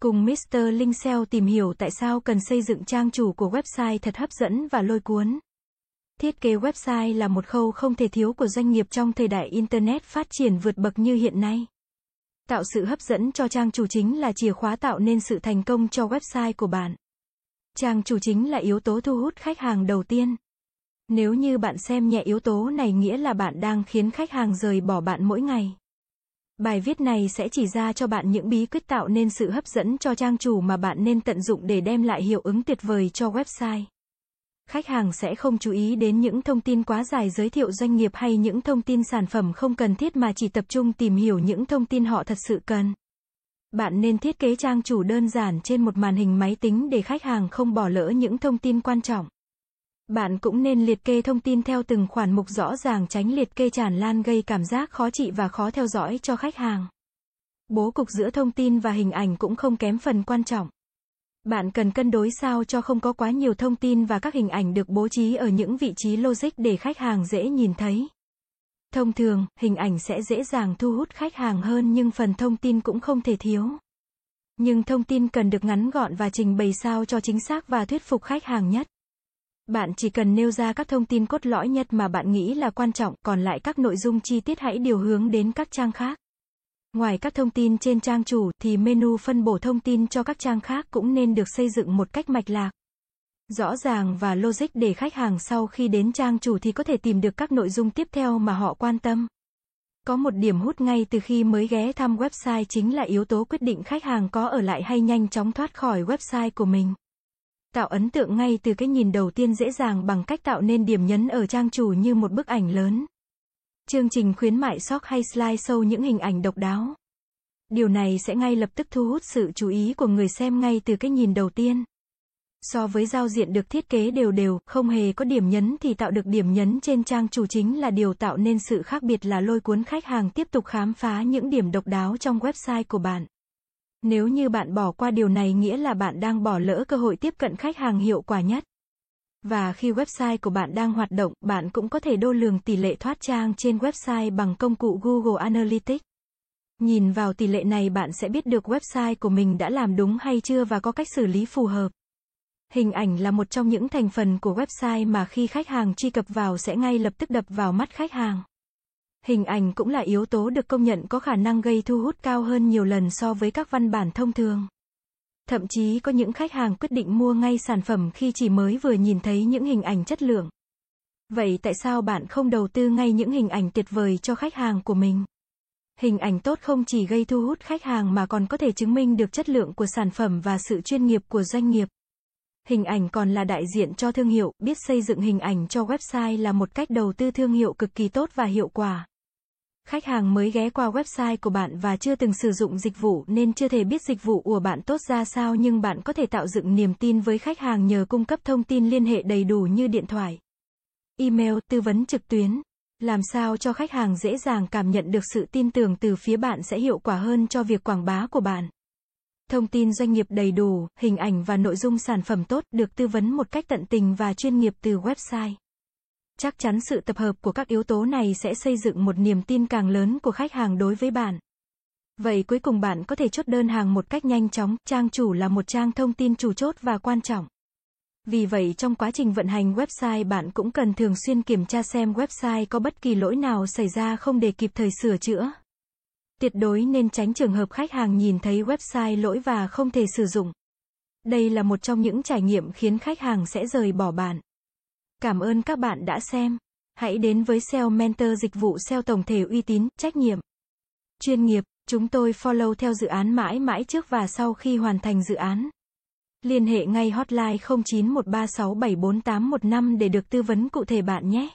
Cùng Mr. Linh SEO tìm hiểu tại sao cần xây dựng trang chủ của website thật hấp dẫn và lôi cuốn. Thiết kế website là một khâu không thể thiếu của doanh nghiệp trong thời đại Internet phát triển vượt bậc như hiện nay. Tạo sự hấp dẫn cho trang chủ chính là chìa khóa tạo nên sự thành công cho website của bạn. Trang chủ chính là yếu tố thu hút khách hàng đầu tiên. Nếu như bạn xem nhẹ yếu tố này nghĩa là bạn đang khiến khách hàng rời bỏ bạn mỗi ngày. Bài viết này sẽ chỉ ra cho bạn những bí quyết tạo nên sự hấp dẫn cho trang chủ mà bạn nên tận dụng để đem lại hiệu ứng tuyệt vời cho website. Khách hàng sẽ không chú ý đến những thông tin quá dài giới thiệu doanh nghiệp hay những thông tin sản phẩm không cần thiết mà chỉ tập trung tìm hiểu những thông tin họ thật sự cần. Bạn nên thiết kế trang chủ đơn giản trên một màn hình máy tính để khách hàng không bỏ lỡ những thông tin quan trọng. Bạn cũng nên liệt kê thông tin theo từng khoản mục rõ ràng tránh liệt kê tràn lan gây cảm giác khó trị và khó theo dõi cho khách hàng. Bố cục giữa thông tin và hình ảnh cũng không kém phần quan trọng. Bạn cần cân đối sao cho không có quá nhiều thông tin và các hình ảnh được bố trí ở những vị trí logic để khách hàng dễ nhìn thấy. Thông thường, hình ảnh sẽ dễ dàng thu hút khách hàng hơn nhưng phần thông tin cũng không thể thiếu. Nhưng thông tin cần được ngắn gọn và trình bày sao cho chính xác và thuyết phục khách hàng nhất. Bạn chỉ cần nêu ra các thông tin cốt lõi nhất mà bạn nghĩ là quan trọng, còn lại các nội dung chi tiết hãy điều hướng đến các trang khác. Ngoài các thông tin trên trang chủ thì menu phân bổ thông tin cho các trang khác cũng nên được xây dựng một cách mạch lạc. Rõ ràng và logic để khách hàng sau khi đến trang chủ thì có thể tìm được các nội dung tiếp theo mà họ quan tâm. Có một điểm hút ngay từ khi mới ghé thăm website chính là yếu tố quyết định khách hàng có ở lại hay nhanh chóng thoát khỏi website của mình. Tạo ấn tượng ngay từ cái nhìn đầu tiên dễ dàng bằng cách tạo nên điểm nhấn ở trang chủ như một bức ảnh lớn. Chương trình khuyến mại shop hay slide show những hình ảnh độc đáo. Điều này sẽ ngay lập tức thu hút sự chú ý của người xem ngay từ cái nhìn đầu tiên. So với giao diện được thiết kế đều đều, không hề có điểm nhấn thì tạo được điểm nhấn trên trang chủ chính là điều tạo nên sự khác biệt là lôi cuốn khách hàng tiếp tục khám phá những điểm độc đáo trong website của bạn. Nếu như bạn bỏ qua điều này nghĩa là bạn đang bỏ lỡ cơ hội tiếp cận khách hàng hiệu quả nhất. Và khi website của bạn đang hoạt động, bạn cũng có thể đo lường tỷ lệ thoát trang trên website bằng công cụ Google Analytics. Nhìn vào tỷ lệ này bạn sẽ biết được website của mình đã làm đúng hay chưa và có cách xử lý phù hợp. Hình ảnh là một trong những thành phần của website mà khi khách hàng truy cập vào sẽ ngay lập tức đập vào mắt khách hàng. Hình ảnh cũng là yếu tố được công nhận có khả năng gây thu hút cao hơn nhiều lần so với các văn bản thông thường. Thậm chí có những khách hàng quyết định mua ngay sản phẩm khi chỉ mới vừa nhìn thấy những hình ảnh chất lượng. Vậy tại sao bạn không đầu tư ngay những hình ảnh tuyệt vời cho khách hàng của mình? Hình ảnh tốt không chỉ gây thu hút khách hàng mà còn có thể chứng minh được chất lượng của sản phẩm và sự chuyên nghiệp của doanh nghiệp. Hình ảnh còn là đại diện cho thương hiệu, biết xây dựng hình ảnh cho website là một cách đầu tư thương hiệu cực kỳ tốt và hiệu quả. Khách hàng mới ghé qua website của bạn và chưa từng sử dụng dịch vụ nên chưa thể biết dịch vụ của bạn tốt ra sao nhưng bạn có thể tạo dựng niềm tin với khách hàng nhờ cung cấp thông tin liên hệ đầy đủ như điện thoại, email, tư vấn trực tuyến. Làm sao cho khách hàng dễ dàng cảm nhận được sự tin tưởng từ phía bạn sẽ hiệu quả hơn cho việc quảng bá của bạn. Thông tin doanh nghiệp đầy đủ, hình ảnh và nội dung sản phẩm tốt được tư vấn một cách tận tình và chuyên nghiệp từ website. Chắc chắn sự tập hợp của các yếu tố này sẽ xây dựng một niềm tin càng lớn của khách hàng đối với bạn. Vậy cuối cùng bạn có thể chốt đơn hàng một cách nhanh chóng, trang chủ là một trang thông tin chủ chốt và quan trọng. Vì vậy trong quá trình vận hành website bạn cũng cần thường xuyên kiểm tra xem website có bất kỳ lỗi nào xảy ra không để kịp thời sửa chữa. Tuyệt đối nên tránh trường hợp khách hàng nhìn thấy website lỗi và không thể sử dụng. Đây là một trong những trải nghiệm khiến khách hàng sẽ rời bỏ bạn. Cảm ơn các bạn đã xem. Hãy đến với SEO Mentor dịch vụ SEO tổng thể uy tín, trách nhiệm, chuyên nghiệp. Chúng tôi follow theo dự án mãi mãi trước và sau khi hoàn thành dự án. Liên hệ ngay hotline 0913674815 để được tư vấn cụ thể bạn nhé.